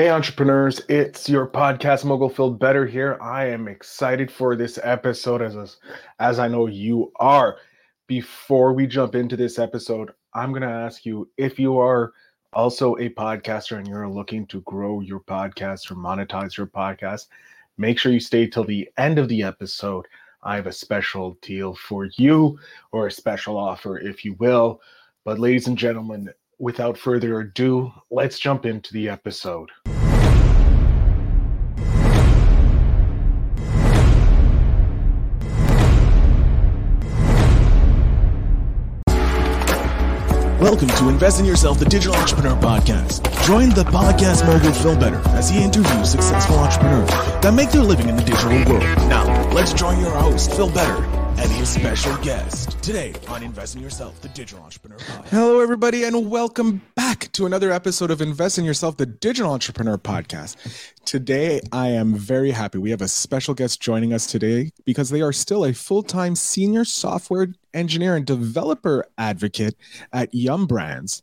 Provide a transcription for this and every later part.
Hey, entrepreneurs, it's your podcast mogul Phil Better here. I am excited for this episode as, as I know you are. Before we jump into this episode, I'm going to ask you if you are also a podcaster and you're looking to grow your podcast or monetize your podcast, make sure you stay till the end of the episode. I have a special deal for you or a special offer, if you will. But, ladies and gentlemen, without further ado, let's jump into the episode. Welcome to Invest in Yourself, the Digital Entrepreneur Podcast. Join the podcast mogul Phil Better as he interviews successful entrepreneurs that make their living in the digital world. Now, let's join your host, Phil Better, and his special guest today on Invest in Yourself, the Digital Entrepreneur Podcast. Hello, everybody, and welcome back to another episode of Invest in Yourself, the Digital Entrepreneur Podcast. Today, I am very happy. We have a special guest joining us today because they are still a full time senior software engineer and developer advocate at Yum Brands.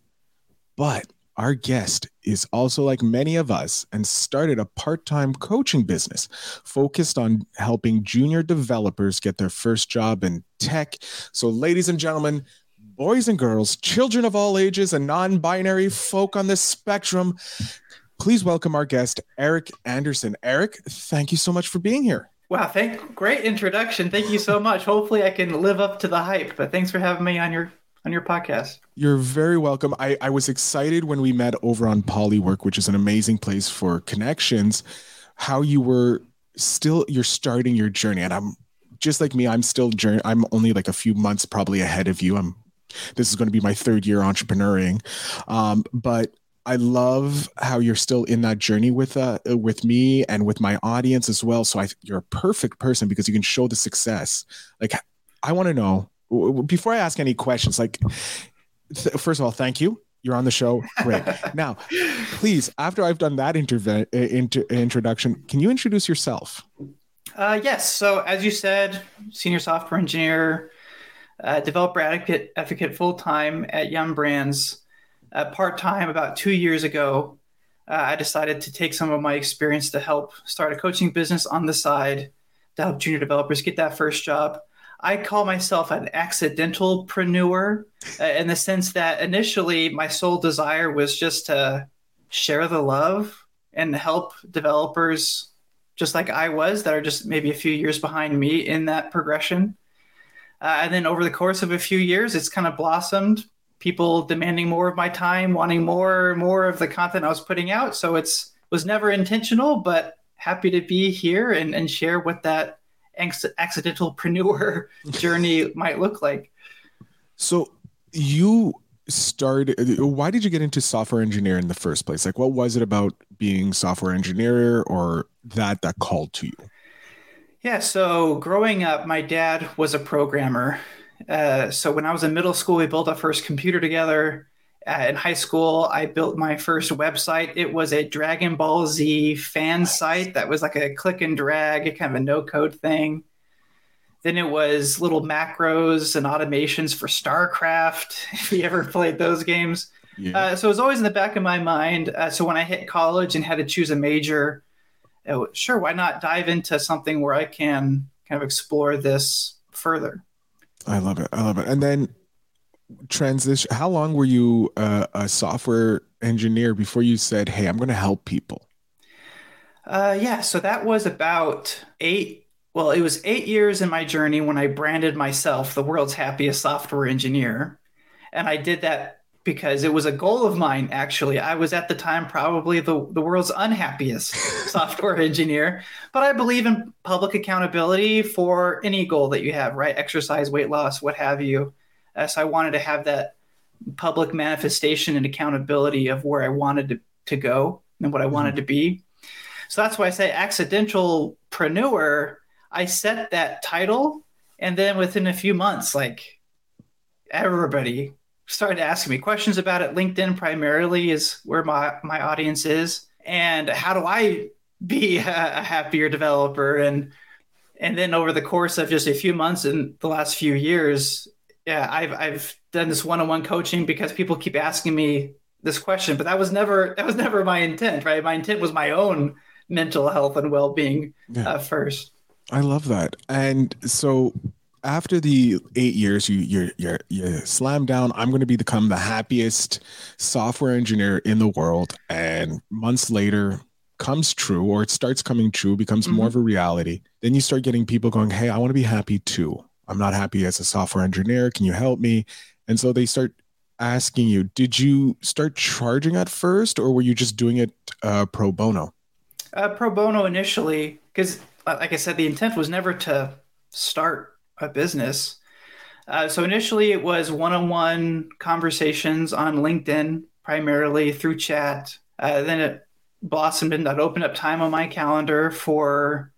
But our guest is also like many of us and started a part-time coaching business focused on helping junior developers get their first job in tech. So ladies and gentlemen, boys and girls, children of all ages and non-binary folk on the spectrum, please welcome our guest Erik Andersen. Erik, thank you so much for being here. Wow, thank great introduction. Thank you so much. Hopefully I can live up to the hype. But thanks for having me on your on your podcast. You're very welcome. I, I was excited when we met over on Polywork, which is an amazing place for connections, how you were still you're starting your journey. And I'm just like me, I'm still journey I'm only like a few months probably ahead of you. I'm this is going to be my third year entrepreneuring. Um, but I love how you're still in that journey with uh with me and with my audience as well. So I you're a perfect person because you can show the success. Like I want to know before I ask any questions. Like th- first of all, thank you. You're on the show. Great. now, please, after I've done that interve- inter- introduction, can you introduce yourself? Uh, yes. So as you said, senior software engineer, uh, developer advocate, advocate full time at Yum Brands uh, part time about two years ago. Uh, I decided to take some of my experience to help start a coaching business on the side to help junior developers get that first job. I call myself an accidental preneur uh, in the sense that initially my sole desire was just to share the love and help developers just like I was that are just maybe a few years behind me in that progression. Uh, and then over the course of a few years, it's kind of blossomed people demanding more of my time, wanting more more of the content I was putting out. So it's was never intentional, but happy to be here and, and share what that accidental preneur journey might look like. So you started why did you get into software engineer in the first place like what was it about being software engineer or that that called to you yeah so growing up my dad was a programmer uh, so when I was in middle school, we built our first computer together. Uh, in high school, I built my first website. It was a Dragon Ball Z fan site that was like a click and drag, kind of a no code thing. Then it was little macros and automations for StarCraft, if you ever played those games. Yeah. Uh, so it was always in the back of my mind. Uh, so when I hit college and had to choose a major, was, sure, why not dive into something where I can kind of explore this further? I love it. I love it. And then transition. How long were you uh, a software engineer before you said, "Hey, I'm going to help people"? Uh, yeah. So that was about eight. Well, it was eight years in my journey when I branded myself the world's happiest software engineer, and I did that because it was a goal of mine actually i was at the time probably the, the world's unhappiest software engineer but i believe in public accountability for any goal that you have right exercise weight loss what have you uh, so i wanted to have that public manifestation and accountability of where i wanted to, to go and what i wanted mm-hmm. to be so that's why i say accidental preneur i set that title and then within a few months like everybody started asking me questions about it. LinkedIn primarily is where my my audience is, and how do I be a, happier developer? And and then over the course of just a few months in the last few years, yeah, I've I've done this one-on-one coaching because people keep asking me this question, but that was never that was never my intent, right? My intent was my own mental health and well being yeah. uh, first. I love that. And so after the eight years, you you you you slam down. I'm going to become the happiest software engineer in the world. And months later, comes true, or it starts coming true, becomes mm-hmm. more of a reality. Then you start getting people going, "Hey, I want to be happy too. I'm not happy as a software engineer. Can you help me?" And so they start asking you. Did you start charging at first, or were you just doing it uh, pro bono? Uh, pro bono initially, because like I said, the intent was never to start a business. Uh, so initially, it was one-on-one conversations on LinkedIn, primarily through chat. Uh, then it blossomed and I'd open up time on my calendar for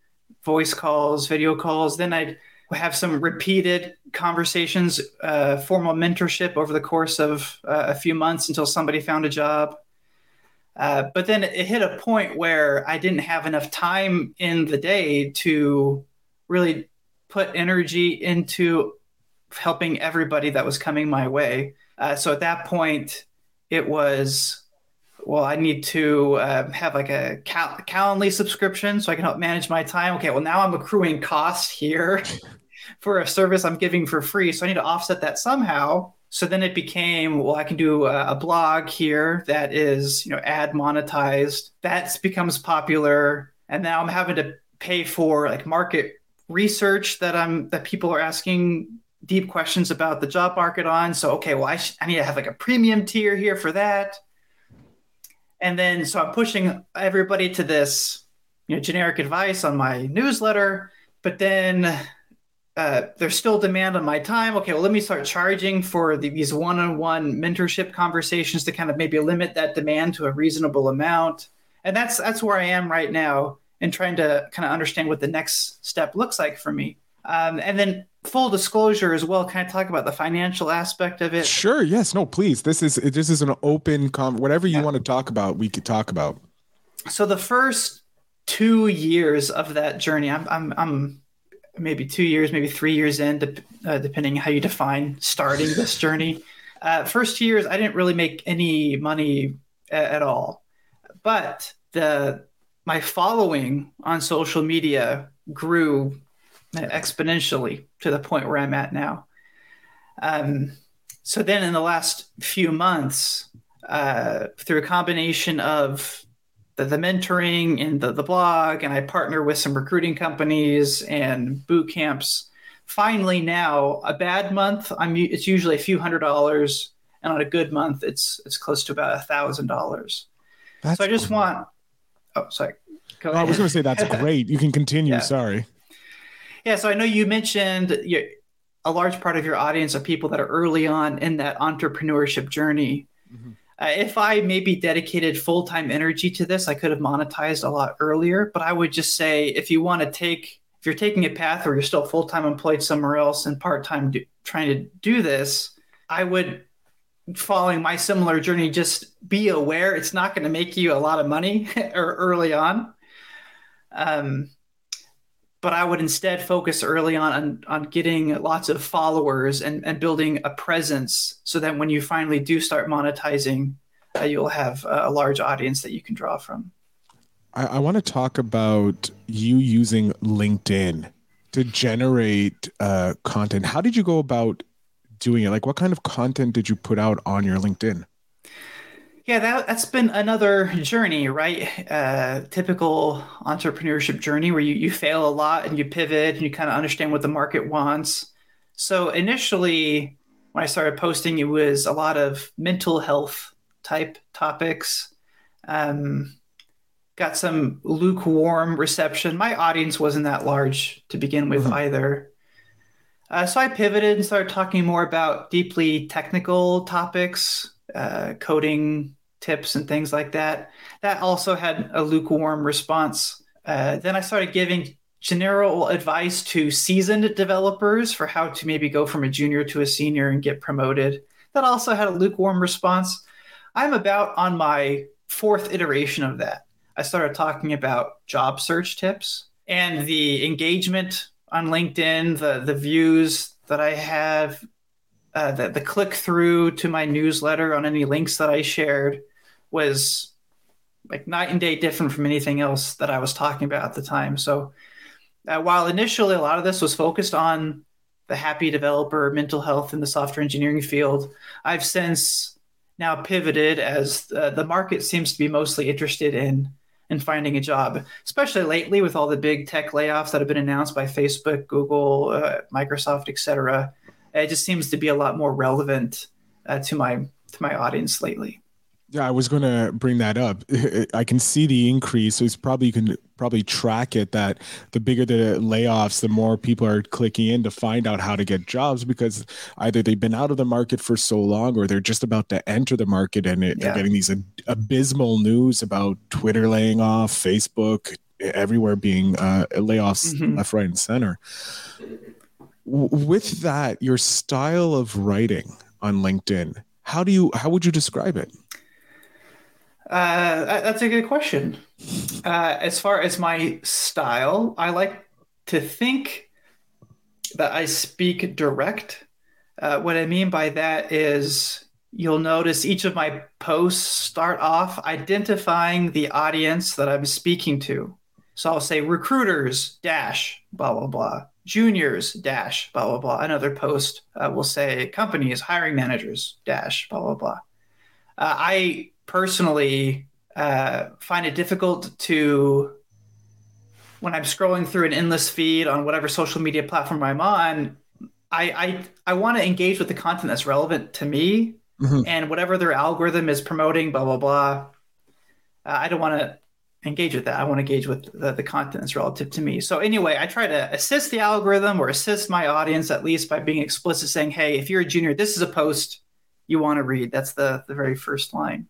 voice calls, video calls. Then I'd have some repeated conversations, uh, formal mentorship over the course of uh, a few months until somebody found a job. Uh, but then it hit a point where I didn't have enough time in the day to really put energy into helping everybody that was coming my way. Uh, so at that point, it was, well, I need to uh, have like a Cal- Calendly subscription so I can help manage my time. Okay, well, now I'm accruing costs here for a service I'm giving for free. So I need to offset that somehow. So then it became, well, I can do a, a blog here that is, you know, ad monetized. That becomes popular. And now I'm having to pay for like market research that I'm that people are asking deep questions about the job market on. So okay, well I sh- I need to have like a premium tier here for that. And then so I'm pushing everybody to this you know generic advice on my newsletter, but then uh, there's still demand on my time. Okay, well let me start charging for the, these one-on-one mentorship conversations to kind of maybe limit that demand to a reasonable amount. And that's that's where I am right now and trying to kind of understand what the next step looks like for me. Um, and then full disclosure as well. Can I talk about the financial aspect of it? Sure. Yes. No. Please. This is this is an open com. Whatever you yeah. want to talk about, we could talk about. So the first two years of that journey, I'm I'm, I'm maybe two years, maybe three years in, de- uh, depending how you define starting this journey. Uh, first two years, I didn't really make any money a- at all, but the my following on social media grew exponentially to the point where I'm at now. Um, so then, in the last few months, uh, through a combination of the, the mentoring and the, the blog, and I partner with some recruiting companies and boot camps. Finally, now a bad month, I'm it's usually a few hundred dollars, and on a good month, it's it's close to about a thousand dollars. So I just cool. want Oh, sorry. No, I was going to say that's great. You can continue. Yeah. Sorry. Yeah. So I know you mentioned a large part of your audience are people that are early on in that entrepreneurship journey. Mm-hmm. Uh, if I maybe dedicated full time energy to this, I could have monetized a lot earlier. But I would just say if you want to take, if you're taking a path where you're still full time employed somewhere else and part time trying to do this, I would following my similar journey, just be aware it's not going to make you a lot of money or early on. Um, but I would instead focus early on, on on, getting lots of followers and, and building a presence so that when you finally do start monetizing, uh, you'll have a large audience that you can draw from. I, I want to talk about you using LinkedIn to generate uh, content. How did you go about doing it? Like, what kind of content did you put out on your LinkedIn? Yeah, that, that's been another journey, right? Uh, typical entrepreneurship journey where you, you fail a lot and you pivot and you kind of understand what the market wants. So, initially, when I started posting, it was a lot of mental health type topics. Um, got some lukewarm reception. My audience wasn't that large to begin with mm-hmm. either. Uh, so I pivoted and started talking more about deeply technical topics, uh, coding tips, and things like that. That also had a lukewarm response. Uh, then I started giving general advice to seasoned developers for how to maybe go from a junior to a senior and get promoted. That also had a lukewarm response. I'm about on my fourth iteration of that. I started talking about job search tips and the engagement on LinkedIn, the the views that I have uh, the, the click through to my newsletter on any links that I shared was like night and day different from anything else that I was talking about at the time. So uh, while initially a lot of this was focused on the happy developer, mental health in the software engineering field, I've since now pivoted as uh, the market seems to be mostly interested in in finding a job, especially lately with all the big tech layoffs that have been announced by Facebook, Google, uh, Microsoft, etc. It just seems to be a lot more relevant uh, to my to my audience lately. Yeah, I was going to bring that up. I can see the increase. So it's probably you can probably track it that the bigger the layoffs, the more people are clicking in to find out how to get jobs because either they've been out of the market for so long or they're just about to enter the market and it, yeah. they're getting these abysmal news about Twitter laying off, Facebook, everywhere being uh, layoffs mm-hmm. left, right, and center. With that, your style of writing on LinkedIn, how do you how would you describe it? Uh, that's a good question. Uh, as far as my style, I like to think that I speak direct. Uh, what I mean by that is you'll notice each of my posts start off identifying the audience that I'm speaking to. So I'll say recruiters dash blah blah blah, juniors dash blah blah blah. Another post uh, will say companies hiring managers dash blah blah blah. Uh, I personally uh, find it difficult to when I'm scrolling through an endless feed on whatever social media platform I'm on. I I, I want to engage with the content that's relevant to me, mm-hmm. and whatever their algorithm is promoting, blah blah blah. Uh, I don't want to engage with that. I want to engage with the, the content that's relative to me. So anyway, I try to assist the algorithm or assist my audience at least by being explicit, saying, "Hey, if you're a junior, this is a post you want to read." That's the the very first line.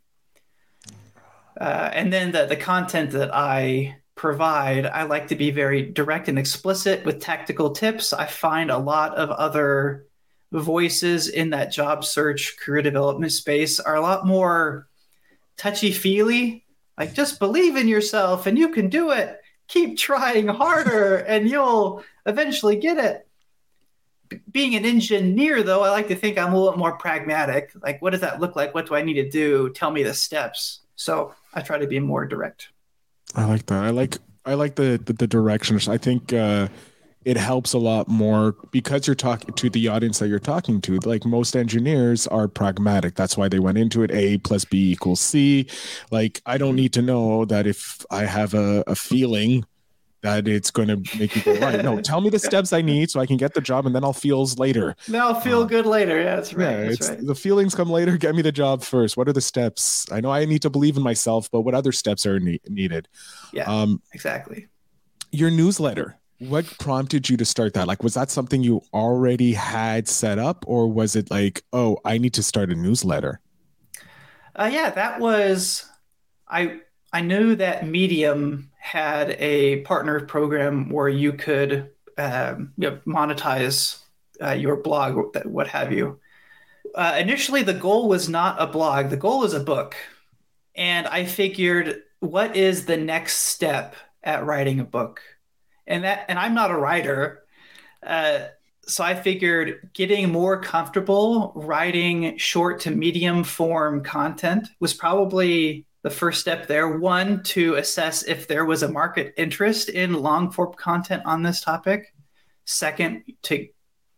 Uh, and then the, the content that I provide, I like to be very direct and explicit with tactical tips. I find a lot of other voices in that job search career development space are a lot more touchy feely. Like, just believe in yourself and you can do it. Keep trying harder and you'll eventually get it. Being an engineer, though, I like to think I'm a little more pragmatic. Like, what does that look like? What do I need to do? Tell me the steps. So I try to be more direct. I like that. I like I like the the, the directions. I think uh, it helps a lot more because you're talking to the audience that you're talking to. Like most engineers are pragmatic. That's why they went into it. A plus B equals C. Like I don't need to know that if I have a, a feeling that it's going to make you go right. No, tell me the steps I need so I can get the job, and then I'll feels later. Then I'll feel uh, good later. Yeah, that's right. Yeah, that's it's right. the feelings come later. Get me the job first. What are the steps? I know I need to believe in myself, but what other steps are ne- needed? Yeah, um, exactly. Your newsletter. What prompted you to start that? Like, was that something you already had set up, or was it like, oh, I need to start a newsletter? Uh, yeah, that was. I I knew that Medium had a partner program where you could um, you know, monetize uh, your blog, what have you. Uh, initially, the goal was not a blog, the goal was a book. And I figured, what is the next step at writing a book? And that, and I'm not a writer. Uh, so I figured getting more comfortable writing short to medium form content was probably the first step there. One to assess if there was a market interest in long form content on this topic. Second to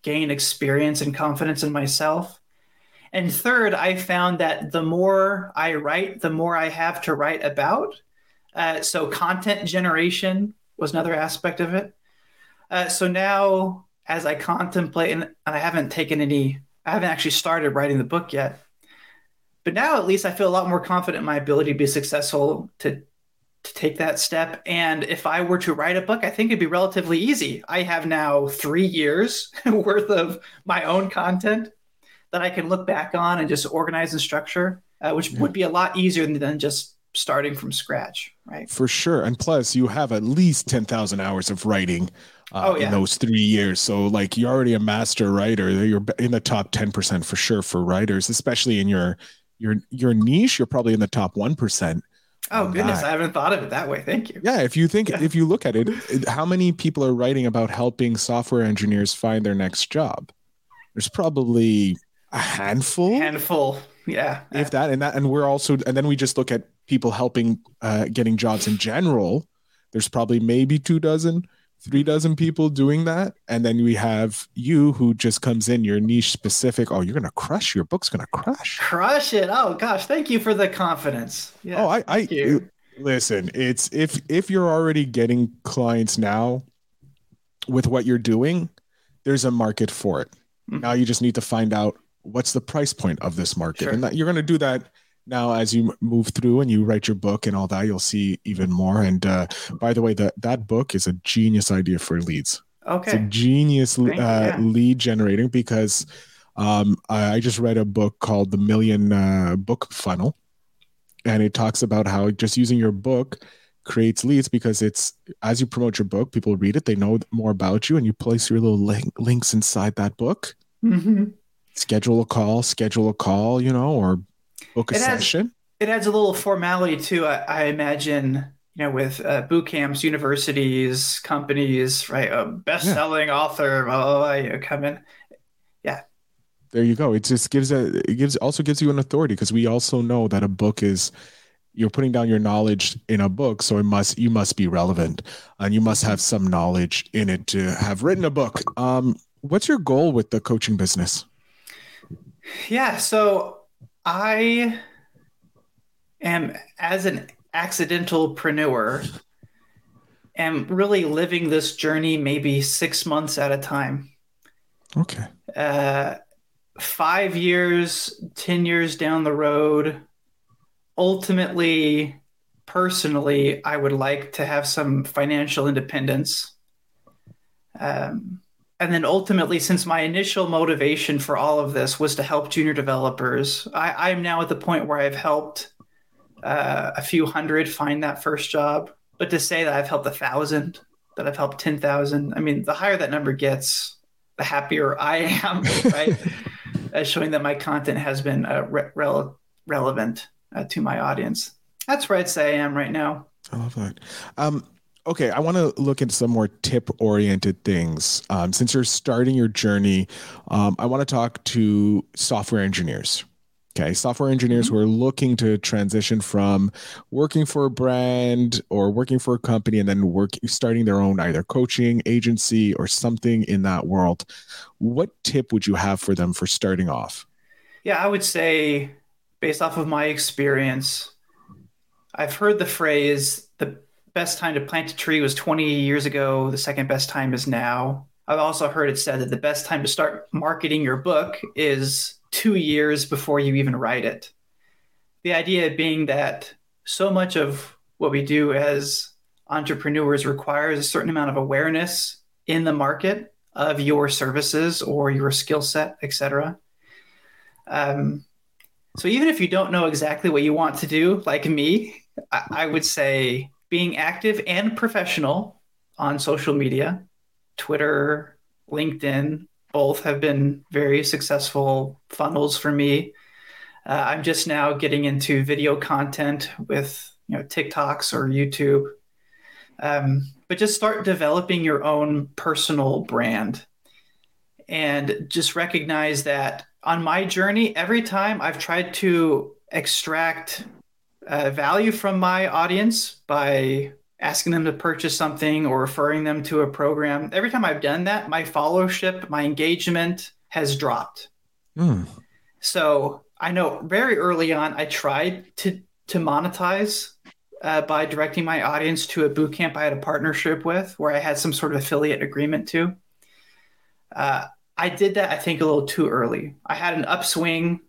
gain experience and confidence in myself. And third i found that the more i write the more i have to write about. Uh, so content generation was another aspect of it uh, so now as i contemplate and, and i haven't taken any i haven't actually started writing the book yet but now at least I feel a lot more confident in my ability to be successful to to take that step. And if I were to write a book, I think it'd be relatively easy. I have now three years worth of my own content that I can look back on and just organize and structure, uh, which yeah. would be a lot easier than, than just starting from scratch, right? For sure. And plus, you have at least 10,000 hours of writing uh, oh, yeah. in those three years. So, like, you're already a master writer. You're in the top 10% for sure for writers, especially in your your your niche, you're probably in the top one percent. Oh goodness, that. I haven't thought of it that way. Thank you. Yeah, if you think if you look at it, how many people are writing about helping software engineers find their next job? There's probably a handful, handful, yeah, if that, and that, and we're also, and then we just look at people helping, uh, getting jobs in general. There's probably maybe two dozen, three dozen people doing that, and then we have you who just comes in, your niche specific. Oh, you're gonna crush. Your book's gonna crush. Crush it. Oh gosh, thank you for the confidence. Yeah, oh, I, I you. listen. It's if if you're already getting clients now with what you're doing, there's a market for it. Mm-hmm. Now you just need to find out what's the price point of this market, sure. and that, you're going to do that now as you move through and you write your book and all that. You'll see even more. And uh, by the way, that that book is a genius idea for leads. Okay, it's a genius uh, yeah. lead generating because um, I, I, just read a book called The Million uh, Book Funnel, and it talks about how just using your book creates leads because it's as you promote your book, people read it, they know more about you, and you place your little link, links inside that book. Mm-hmm. Schedule a call, schedule a call, you know, or book a it session. Adds, it adds a little formality too. I, I imagine, you know, with uh, boot camps, universities, companies, right? A best-selling yeah. author, blah, blah, blah, you come in. Yeah. There you go. It just gives a it gives also gives you an authority because we also know that a book is you're putting down your knowledge in a book so it must you must be relevant and you must have some knowledge in it to have written a book um, what's your goal with the coaching business yeah so i am as an accidental preneur am really living this journey maybe six months at a time okay uh, five years ten years down the road ultimately, personally, I would like to have some financial independence. Um, and then ultimately, since my initial motivation for all of this was to help junior developers, I, am now at the point where I've helped uh, a few hundred find that first job. But to say that I've helped a thousand, that I've helped 10,000, I mean, the higher that number gets, the happier I am, right? As showing that my content has been uh, re- relevant uh, to my audience. That's where I'd say I am right now. I love that. Um, okay, I want to look into some more tip oriented things. Um, since you're starting your journey, um, I want to talk to software engineers. Okay, software engineers mm-hmm. who are looking to transition from working for a brand or working for a company and then work starting their own either coaching agency or something in that world. What tip would you have for them for starting off? Yeah, I would say based off of my experience, I've heard the phrase the best time to plant a tree was 20 years ago, the second best time is now. I've also heard it said that the best time to start marketing your book is two years before you even write it. The idea being that so much of what we do as entrepreneurs requires a certain amount of awareness in the market of your services or your skill set, etc. Um, so even if you don't know exactly what you want to do, like me, I, I would say being active and professional on social media, Twitter, LinkedIn, both have been very successful funnels for me. Uh, I'm just now getting into video content with you know TikToks or YouTube. Um, but just start developing your own personal brand and just recognize that on my journey, every time I've tried to extract uh, value from my audience by asking them to purchase something or referring them to a program, every time I've done that, my followership, my engagement has dropped. Mm. So I know very early on, I tried to to monetize uh, by directing my audience to a boot camp I had a partnership with, where I had some sort of affiliate agreement to. Uh, I did that, I think, a little too early. I had an upswing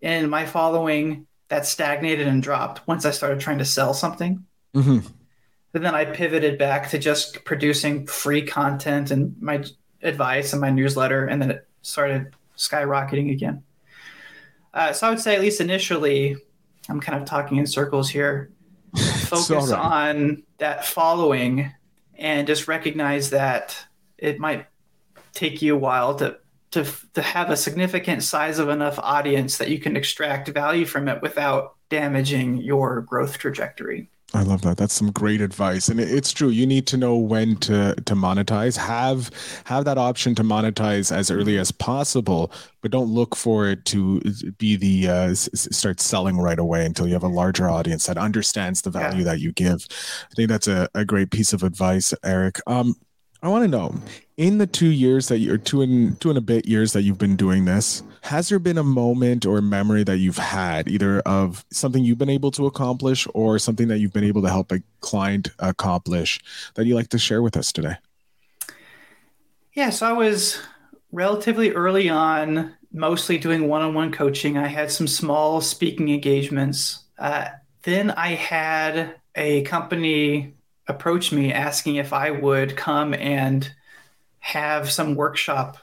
in my following that stagnated and dropped once I started trying to sell something. Mm-hmm. And then I pivoted back to just producing free content and my advice and my newsletter, and then it started skyrocketing again. Uh, so I would say, at least initially, I'm kind of talking in circles here. Focus right. on that following and just recognize that it might take you a while to to to have a significant size of enough audience that you can extract value from it without damaging your growth trajectory. I love that. That's some great advice, and it's true. You need to know when to to monetize. Have have that option to monetize as early as possible, but don't look for it to be the uh, start selling right away until you have a larger audience that understands the value yeah. that you give. I think that's a, a great piece of advice, Erik. Um, I want to know in the two years that you're two and two and a bit years that you've been doing this, has there been a moment or memory that you've had either of something you've been able to accomplish or something that you've been able to help a client accomplish that you like to share with us today? Yeah, so I was relatively early on, mostly doing one on one coaching. I had some small speaking engagements. Uh, then I had a company approached me asking if I would come and have some workshop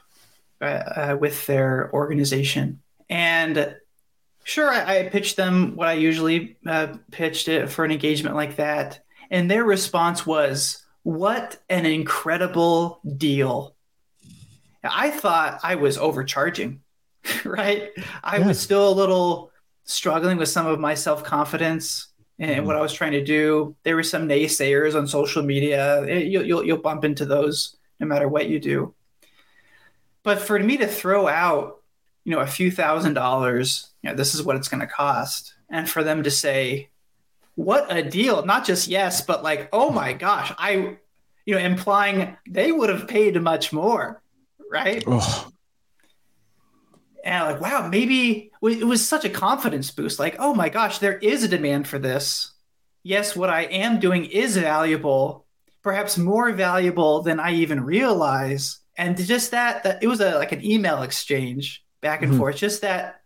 uh, uh, with their organization. And sure, I, I, pitched them what I usually uh, pitched it for an engagement like that. And their response was, What an incredible deal. I thought I was overcharging, right? I yeah. was still a little struggling with some of my self confidence and mm-hmm. what I was trying to do. There were some naysayers on social media. It, you'll, you'll, you'll bump into those no matter what you do. But for me to throw out, you know, a few thousand dollars, you know, this is what it's going to cost, and for them to say, "What a deal!" Not just yes, but like, "Oh my gosh, I," you know, implying they would have paid much more, right? Oh. And I'm like, wow, maybe it was such a confidence boost. Like, oh my gosh, there is a demand for this. Yes, what I am doing is valuable, perhaps more valuable than I even realize. And just that, that it was a like an email exchange back and mm-hmm. forth. Just that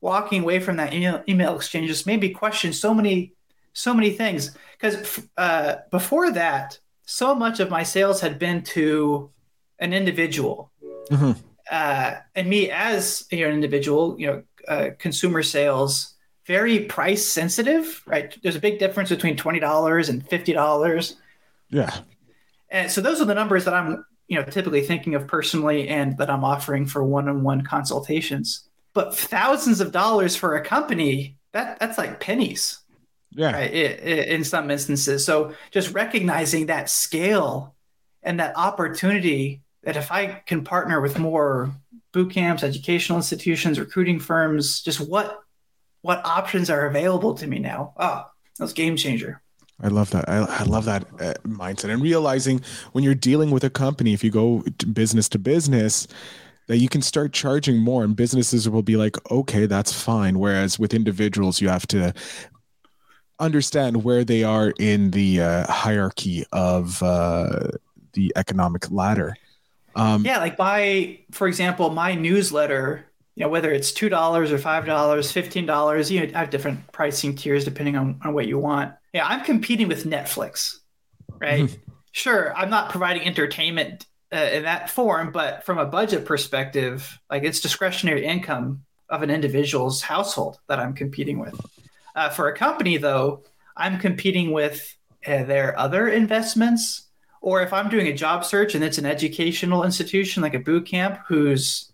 walking away from that email, email exchange just made me question so many, so many things. Because uh, before that, so much of my sales had been to an individual. Mm-hmm uh, and me as you know, an individual, you know, uh, consumer sales very price sensitive, right? There's a big difference between twenty dollars and fifty dollars. Yeah. And so those are the numbers that I'm, you know, typically thinking of personally, and that I'm offering for one-on-one consultations. But thousands of dollars for a company, that that's like pennies. Yeah. Right? It, it, in some instances. So just recognizing that scale and that opportunity that if I can partner with more boot camps, educational institutions, recruiting firms, just what what options are available to me now? Oh, that's game changer. I love that. I, I love that uh, mindset and realizing when you're dealing with a company, if you go to business to business, that you can start charging more and businesses will be like, okay, that's fine. Whereas with individuals, you have to understand where they are in the uh, hierarchy of uh, the economic ladder. Um, yeah, like buy, for example, my newsletter. You know, whether it's two dollars or five dollars, fifteen dollars. You know, I have different pricing tiers depending on, on what you want. Yeah, I'm competing with Netflix, right? Mm-hmm. sure, I'm not providing entertainment uh, in that form, but from a budget perspective, like it's discretionary income of an individual's household that I'm competing with. Uh, for a company, though, I'm competing with uh, their other investments or if I'm doing a job search and it's an educational institution like a boot camp who's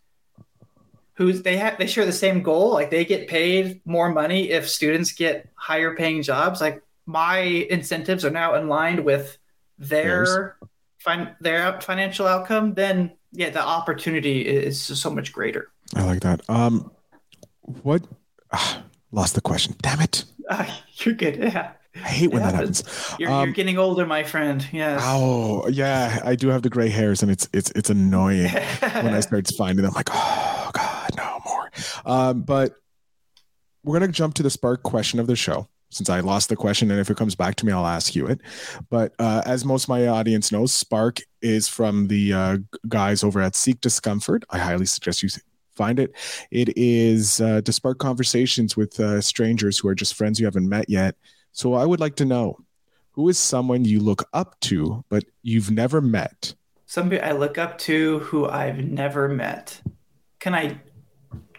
who's they have they share the same goal, like they get paid more money if students get higher paying jobs. Like my incentives are now aligned with their fin- their financial outcome, then yeah, the opportunity is so much greater. I like that. Um, what? Uh, lost the question. Damn it. Uh, you're good. Yeah. I hate when that happens. You're, um, you're, getting older, my friend. Yes. Oh, yeah. I do have the gray hairs, and it's it's it's annoying when I start finding them. I'm like, oh god, no more. Um, but we're gonna jump to the spark question of the show since I lost the question, and if it comes back to me, I'll ask you it. But uh, as most of my audience knows, Spark is from the uh, guys over at Seek Discomfort. I highly suggest you find it. It is uh, to spark conversations with uh, strangers who are just friends you haven't met yet so I would like to know who is someone you look up to, but you've never met? Somebody I look up to who I've never met. Can I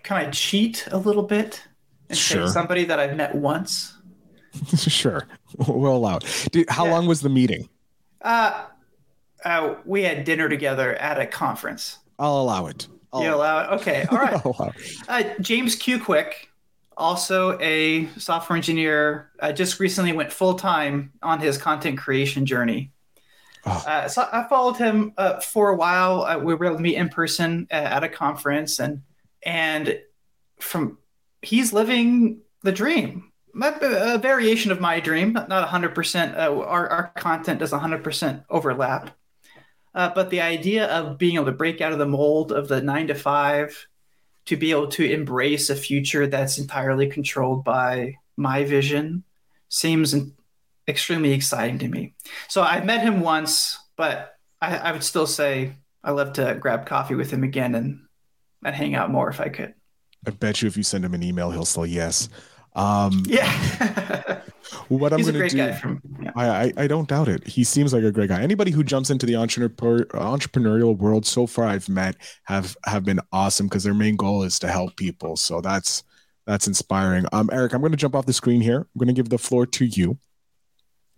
can I cheat a little bit and sure. say somebody that I've met once? sure, we'll allow how yeah. long was the meeting? Uh, uh, we had dinner together at a conference. I'll allow it. I'll you allow it? Okay, all right. uh, James Q. Quick also a software engineer. I just recently went full time on his content creation journey. Oh. Uh, so I followed him uh, for a while. Uh, we were able to meet in person uh, at a conference, and and from he's living the dream, a variation of my dream. Not hundred percent. Uh, our our content does hundred percent overlap, uh, but the idea of being able to break out of the mold of the nine to five, to be able to embrace a future that's entirely controlled by my vision, seems extremely exciting to me. So I've met him once, but I, I would still say I love to grab coffee with him again and and hang out more if I could. I bet you if you send him an email, he'll say yes. Um, yeah. what I'm going to do, from, yeah. I, I, don't doubt it. He seems like a great guy. Anybody who jumps into the entrepreneur, entrepreneurial world so far I've met have have been awesome because their main goal is to help people. So that's that's inspiring. Um, Erik, I'm going to jump off the screen here. I'm going to give the floor to you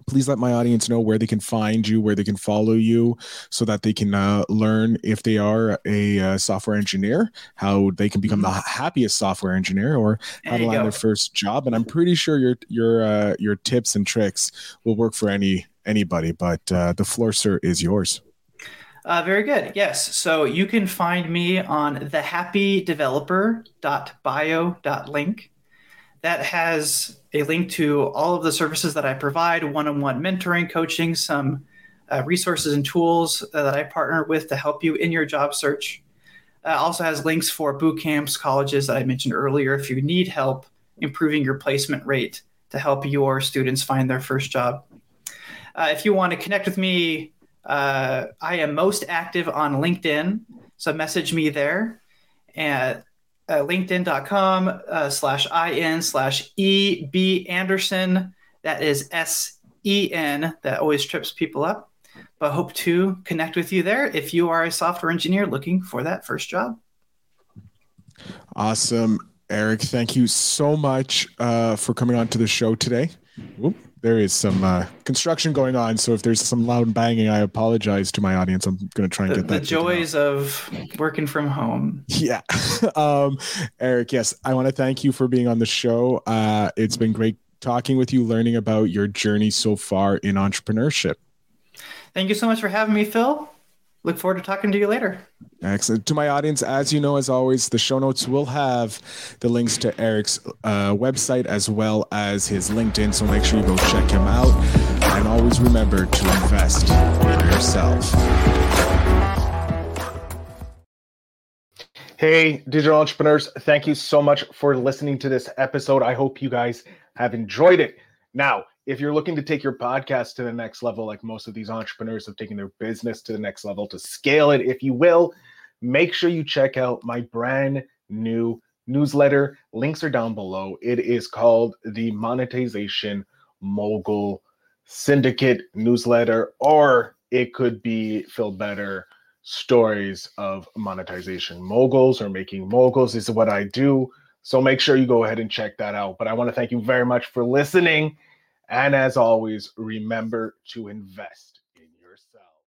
please let my audience know where they can find you, where they can follow you, so that they can uh, learn if they are a uh, software engineer, how they can become mm-hmm. the happiest software engineer, or how to land go. their first job. And I'm pretty sure your your uh, your tips and tricks will work for any anybody. But uh, the floor, sir, is yours. Uh, very good. Yes. So you can find me on thehappydeveloper.bio.link. That has a link to all of the services that I provide one on one mentoring, coaching, some uh, resources and tools uh, that I partner with to help you in your job search. Uh, also has links for boot camps, colleges that I mentioned earlier if you need help improving your placement rate to help your students find their first job. Uh, if you want to connect with me, uh, I am most active on LinkedIn, so message me there. And uh, linkedin.com uh, slash in slash eb andersen. That is s-e-n that always trips people up. But hope to connect with you there if you are a software engineer looking for that first job. Awesome. Erik thank you so much uh, for coming on to the show today. Whoop there is some uh, construction going on. So if there's some loud banging, I apologize to my audience. I'm going to try and the, get that. The joys of working from home. Yeah. um, Erik, yes, I want to thank you for being on the show. Uh, it's been great talking with you, learning about your journey so far in entrepreneurship. Thank you so much for having me, Phil look forward to talking to you later. Excellent. To my audience, as you know, as always, the show notes will have the links to Erik's uh, website as well as his LinkedIn. So make sure you go check him out. And always remember to invest in yourself. Hey, digital entrepreneurs, thank you so much for listening to this episode. I hope you guys have enjoyed it. Now, if you're looking to take your podcast to the next level, like most of these entrepreneurs have taken their business to the next level to scale it, if you will, make sure you check out my brand new newsletter. Links are down below. It is called the Monetization Mogul Syndicate newsletter, or it could be Phil Better stories of monetization moguls or making moguls is what I do. So make sure you go ahead and check that out. But I want to thank you very much for listening. And as always, remember to invest